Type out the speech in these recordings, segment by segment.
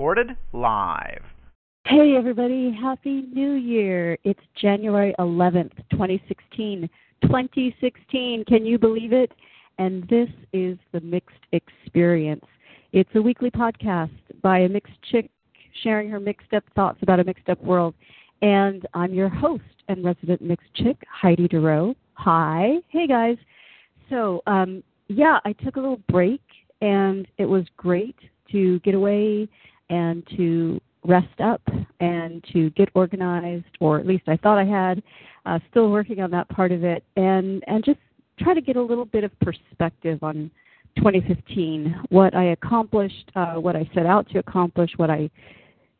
Recorded live. Hey, everybody. Happy New Year. It's January 11th, 2016. 2016. Can you believe it? And this is the Mixed Experience. It's a weekly podcast by a mixed chick sharing her mixed up thoughts about a mixed up world. And I'm your host and resident mixed chick, Heidi Durrow. Hi. Hey, guys. So, um, yeah, I took a little break and it was great to get away and to rest up and to get organized, or at least I thought I had. Uh, still working on that part of it, and and just try to get a little bit of perspective on 2015, what I accomplished, uh, what I set out to accomplish, what I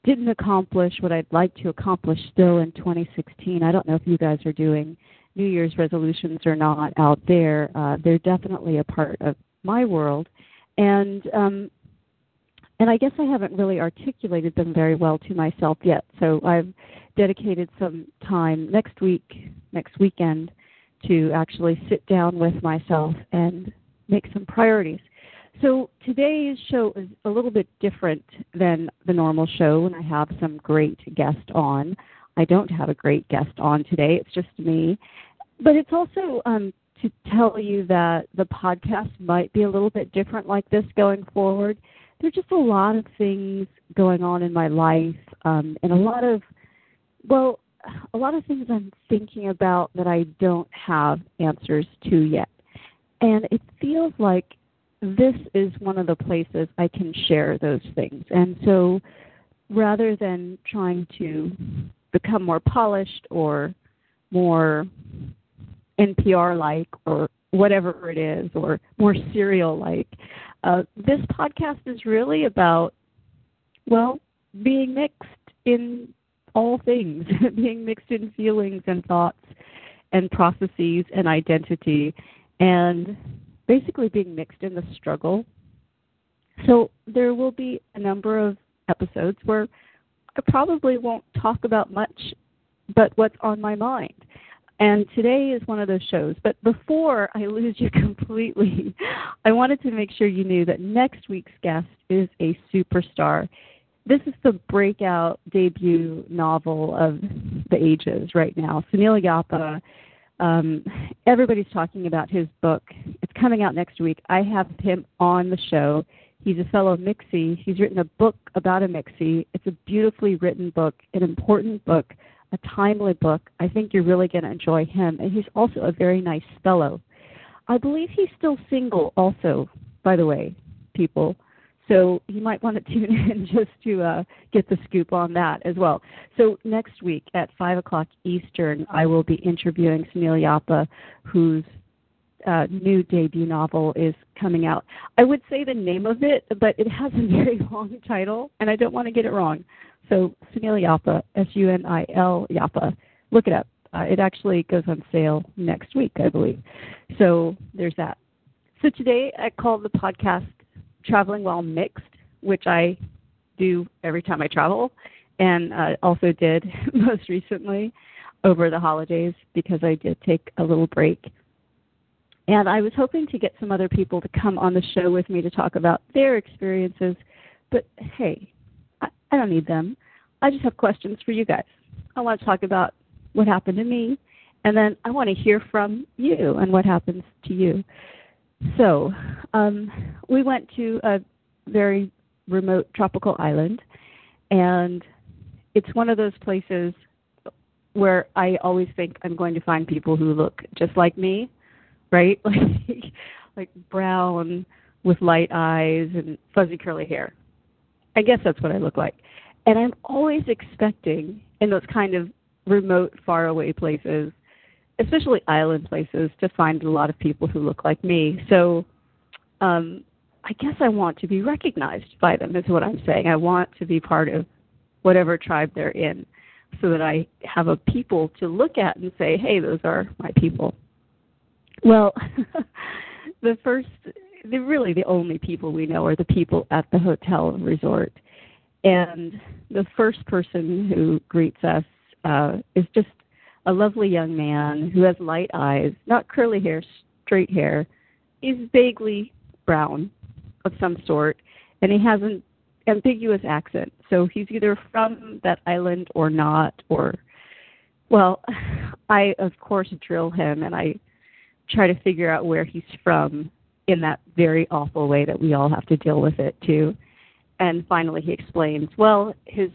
didn't accomplish, what I'd like to accomplish still in 2016. I don't know if you guys are doing New Year's resolutions or not out there. Uh, they're definitely a part of my world, and um, and I guess I haven't really articulated them very well to myself yet. So I've dedicated some time next week, next weekend, to actually sit down with myself and make some priorities. So today's show is a little bit different than the normal show, and I have some great guests on. I don't have a great guest on today, it's just me. But it's also um, to tell you that the podcast might be a little bit different like this going forward there's just a lot of things going on in my life, um, and a lot of, well, a lot of things I'm thinking about that I don't have answers to yet. And it feels like this is one of the places I can share those things. And so rather than trying to become more polished or more NPR like or whatever it is, or more serial like, uh, this podcast is really about, well, being mixed in all things, being mixed in feelings and thoughts and processes and identity, and basically being mixed in the struggle. So there will be a number of episodes where I probably won't talk about much but what's on my mind. And today is one of those shows. But before I lose you completely, I wanted to make sure you knew that next week's guest is a superstar. This is the breakout debut novel of the ages right now. Sunil Yapa. Um, everybody's talking about his book. It's coming out next week. I have him on the show. He's a fellow Mixie. He's written a book about a Mixie. It's a beautifully written book, an important book a timely book. I think you're really going to enjoy him. And he's also a very nice fellow. I believe he's still single, also, by the way, people. So you might want to tune in just to uh, get the scoop on that as well. So next week at 5 o'clock Eastern, I will be interviewing Sunil Yapa, whose uh, new debut novel is coming out. I would say the name of it, but it has a very long title, and I don't want to get it wrong. So Sunil Yapa, S-U-N-I-L Yapa. Look it up. Uh, it actually goes on sale next week, I believe. So there's that. So today I call the podcast Traveling While Mixed, which I do every time I travel, and uh, also did most recently over the holidays because I did take a little break. And I was hoping to get some other people to come on the show with me to talk about their experiences. But hey, I I don't need them. I just have questions for you guys. I want to talk about what happened to me, and then I want to hear from you and what happens to you. So, um, we went to a very remote tropical island, and it's one of those places where I always think I'm going to find people who look just like me, right? Like like brown with light eyes and fuzzy curly hair. I guess that's what I look like. And I'm always expecting in those kind of remote, faraway places, especially island places, to find a lot of people who look like me. So um, I guess I want to be recognized by them, is what I'm saying. I want to be part of whatever tribe they're in so that I have a people to look at and say, hey, those are my people. Well, the first, the really the only people we know are the people at the hotel resort. And the first person who greets us uh, is just a lovely young man who has light eyes, not curly hair, straight hair. He's vaguely brown of some sort, and he has an ambiguous accent. So he's either from that island or not, or, well, I, of course, drill him and I try to figure out where he's from in that very awful way that we all have to deal with it too. And finally he explains, well, his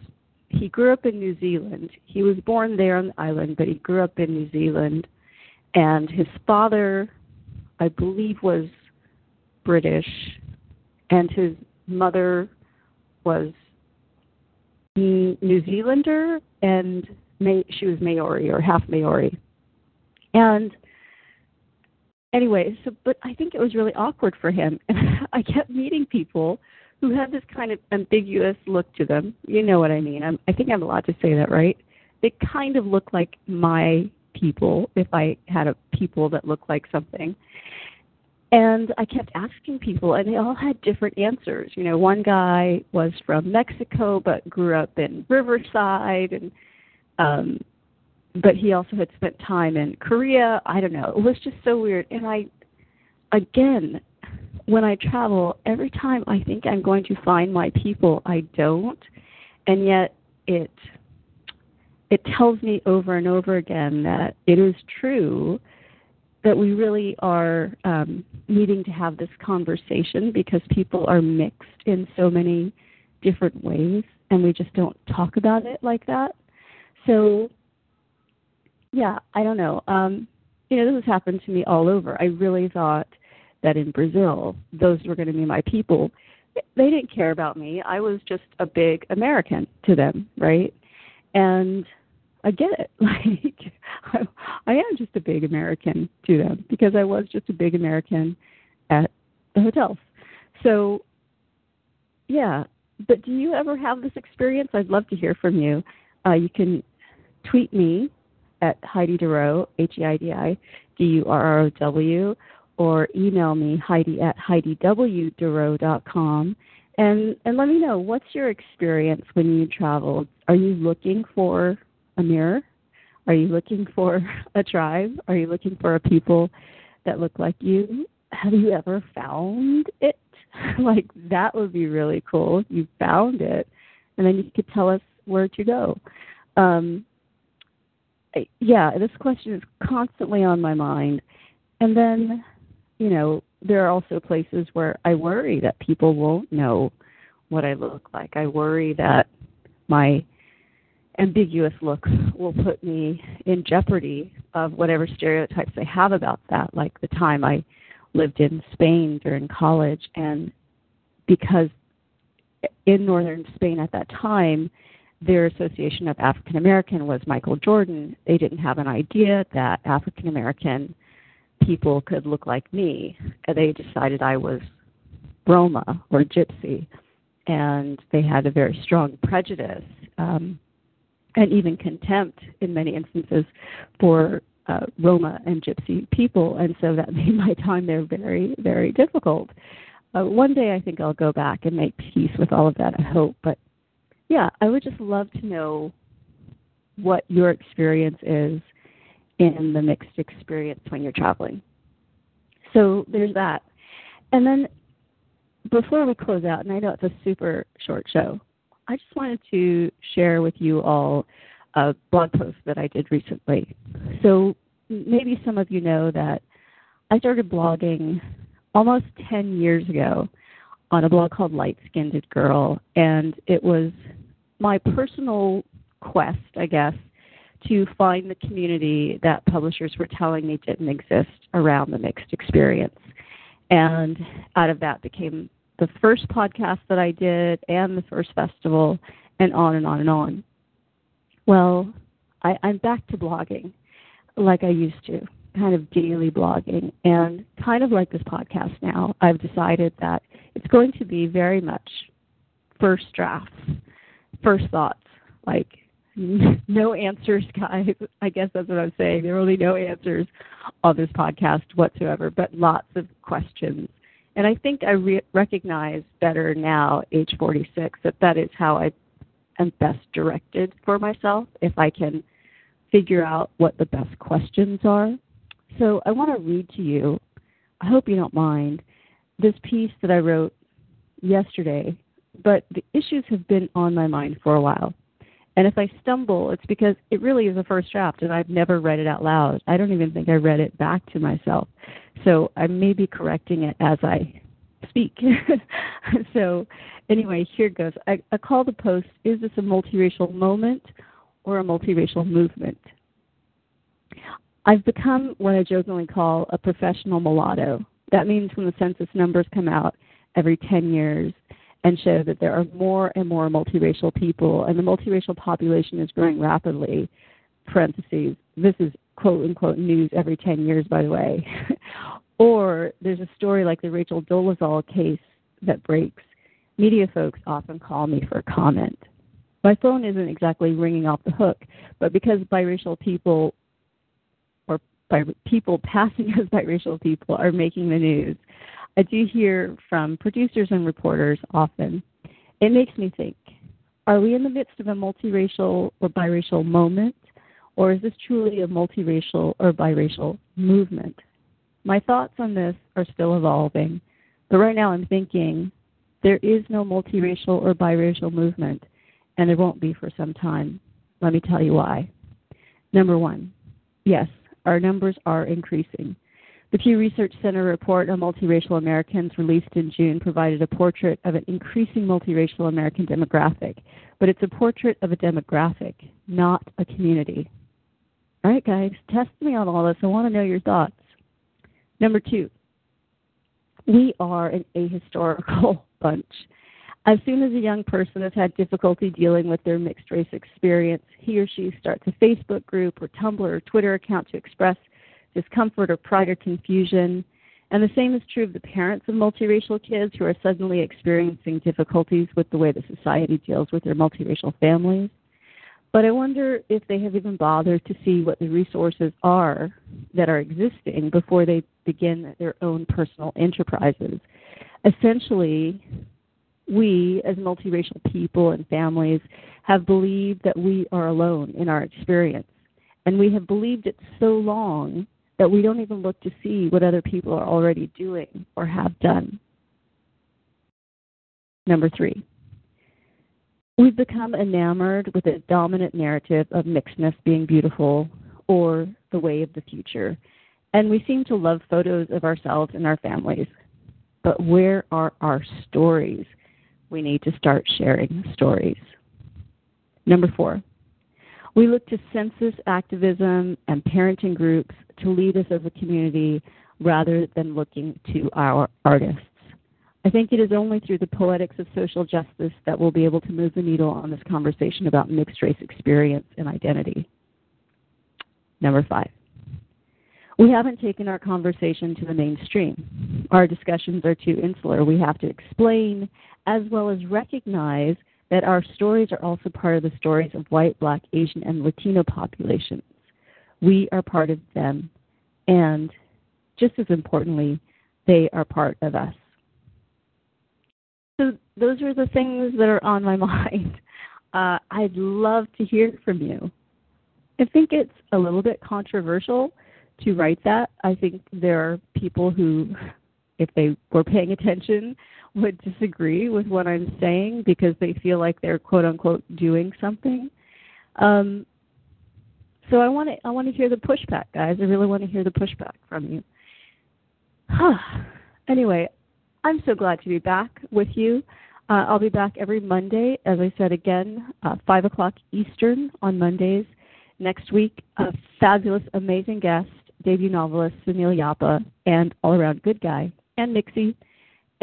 he grew up in New Zealand. He was born there on the island, but he grew up in New Zealand. And his father, I believe, was British, and his mother was New Zealander, and May, she was Maori or half Maori. And anyway, so but I think it was really awkward for him, and I kept meeting people who had this kind of ambiguous look to them. You know what I mean? I'm, I think I'm allowed to say that, right? They kind of look like my people if I had a people that looked like something. And I kept asking people, and they all had different answers. You know, one guy was from Mexico but grew up in Riverside, and um, but he also had spent time in Korea. I don't know. It was just so weird. And I, again, when I travel, every time I think I'm going to find my people, I don't, and yet it it tells me over and over again that it is true that we really are um, needing to have this conversation because people are mixed in so many different ways, and we just don't talk about it like that. So, yeah, I don't know. Um, you know, this has happened to me all over. I really thought that in Brazil, those were going to be my people. They didn't care about me. I was just a big American to them, right? And I get it. Like I, I am just a big American to them because I was just a big American at the hotels. So yeah, but do you ever have this experience? I'd love to hear from you. Uh, you can tweet me at Heidi Durrow, H E I D I D U R R O W, or email me, Heidi at HeidiWDurrow.com. And, and let me know what's your experience when you travel? Are you looking for a mirror? Are you looking for a tribe? Are you looking for a people that look like you? Have you ever found it? like that would be really cool you found it, and then you could tell us where to go. Um, yeah, this question is constantly on my mind. And then you know, there are also places where I worry that people won't know what I look like. I worry that my ambiguous looks will put me in jeopardy of whatever stereotypes they have about that, like the time I lived in Spain during college and because in northern Spain at that time their association of African American was Michael Jordan. They didn't have an idea that African American people could look like me. They decided I was Roma or Gypsy, and they had a very strong prejudice um, and even contempt in many instances for uh, Roma and Gypsy people, and so that made my time there very, very difficult. Uh, one day I think I'll go back and make peace with all of that, I hope. But yeah, I would just love to know what your experience is in the mixed experience when you're traveling. So there's that. And then before we close out, and I know it's a super short show, I just wanted to share with you all a blog post that I did recently. So maybe some of you know that I started blogging almost 10 years ago on a blog called Light Skinned Girl, and it was my personal quest, I guess, to find the community that publishers were telling me didn't exist around the mixed experience. And out of that became the first podcast that I did and the first festival and on and on and on. Well, I, I'm back to blogging like I used to. kind of daily blogging. And kind of like this podcast now, I've decided that it's going to be very much first drafts, first thoughts, like no answers, guys. I guess that's what I'm saying. There will be no answers on this podcast whatsoever, but lots of questions. And I think I re- recognize better now, age 46, that that is how I am best directed for myself if I can figure out what the best questions are. So I want to read to you, I hope you don't mind, this piece that I wrote yesterday, but the issues have been on my mind for a while. And if I stumble, it's because it really is a first draft and I've never read it out loud. I don't even think I read it back to myself. So I may be correcting it as I speak. so anyway, here goes. I, I call the post Is this a multiracial moment or a multiracial movement? I've become what I jokingly call a professional mulatto. That means when the census numbers come out every 10 years, and show that there are more and more multiracial people, and the multiracial population is growing rapidly. Parentheses. This is quote unquote news every 10 years, by the way. or there's a story like the Rachel Dolezal case that breaks. Media folks often call me for comment. My phone isn't exactly ringing off the hook, but because biracial people by people passing as biracial people are making the news, I do hear from producers and reporters often. It makes me think are we in the midst of a multiracial or biracial moment, or is this truly a multiracial or biracial movement? My thoughts on this are still evolving, but right now I'm thinking there is no multiracial or biracial movement, and there won't be for some time. Let me tell you why. Number one, yes, our numbers are increasing. The Pew Research Center report on multiracial Americans released in June provided a portrait of an increasing multiracial American demographic, but it's a portrait of a demographic, not a community. All right, guys, test me on all this. I want to know your thoughts. Number two, we are an ahistorical bunch. As soon as a young person has had difficulty dealing with their mixed race experience, he or she starts a Facebook group or Tumblr or Twitter account to express discomfort or pride or confusion. And the same is true of the parents of multiracial kids who are suddenly experiencing difficulties with the way the society deals with their multiracial families. But I wonder if they have even bothered to see what the resources are that are existing before they begin their own personal enterprises. Essentially, we as multiracial people and families have believed that we are alone in our experience. And we have believed it so long that we don't even look to see what other people are already doing or have done. Number three, we've become enamored with a dominant narrative of mixedness being beautiful or the way of the future, and we seem to love photos of ourselves and our families. But where are our stories? We need to start sharing stories. Number four, we look to census activism and parenting groups to lead us as a community rather than looking to our artists. I think it is only through the poetics of social justice that we'll be able to move the needle on this conversation about mixed race experience and identity. Number five, we haven't taken our conversation to the mainstream. Our discussions are too insular. We have to explain as well as recognize that our stories are also part of the stories of white, black, Asian, and Latino populations. We are part of them, and just as importantly, they are part of us. So, those are the things that are on my mind. Uh, I'd love to hear from you. I think it's a little bit controversial to write that. I think there are people who, if they were paying attention, would disagree with what I'm saying because they feel like they're quote unquote doing something. Um, so I want to I want to hear the pushback, guys. I really want to hear the pushback from you. anyway, I'm so glad to be back with you. Uh, I'll be back every Monday, as I said again, uh, five o'clock Eastern on Mondays. Next week, a fabulous, amazing guest, debut novelist Sunil Yapa, and all-around good guy, and Mixie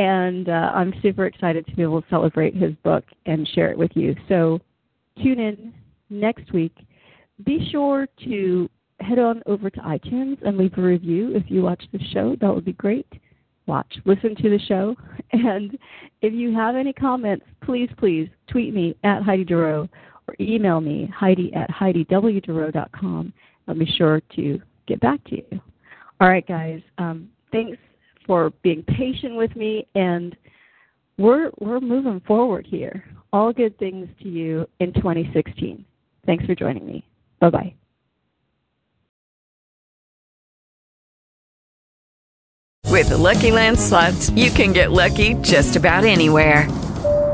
and uh, I'm super excited to be able to celebrate his book and share it with you. So tune in next week. Be sure to head on over to iTunes and leave a review if you watch the show. That would be great. Watch, listen to the show. And if you have any comments, please, please tweet me at Heidi Durrow or email me, Heidi at HeidiWDurrow.com. I'll be sure to get back to you. All right, guys. Um, thanks for being patient with me, and we're we're moving forward here. All good things to you in 2016. Thanks for joining me. Bye bye. With the Lucky Land slots, you can get lucky just about anywhere.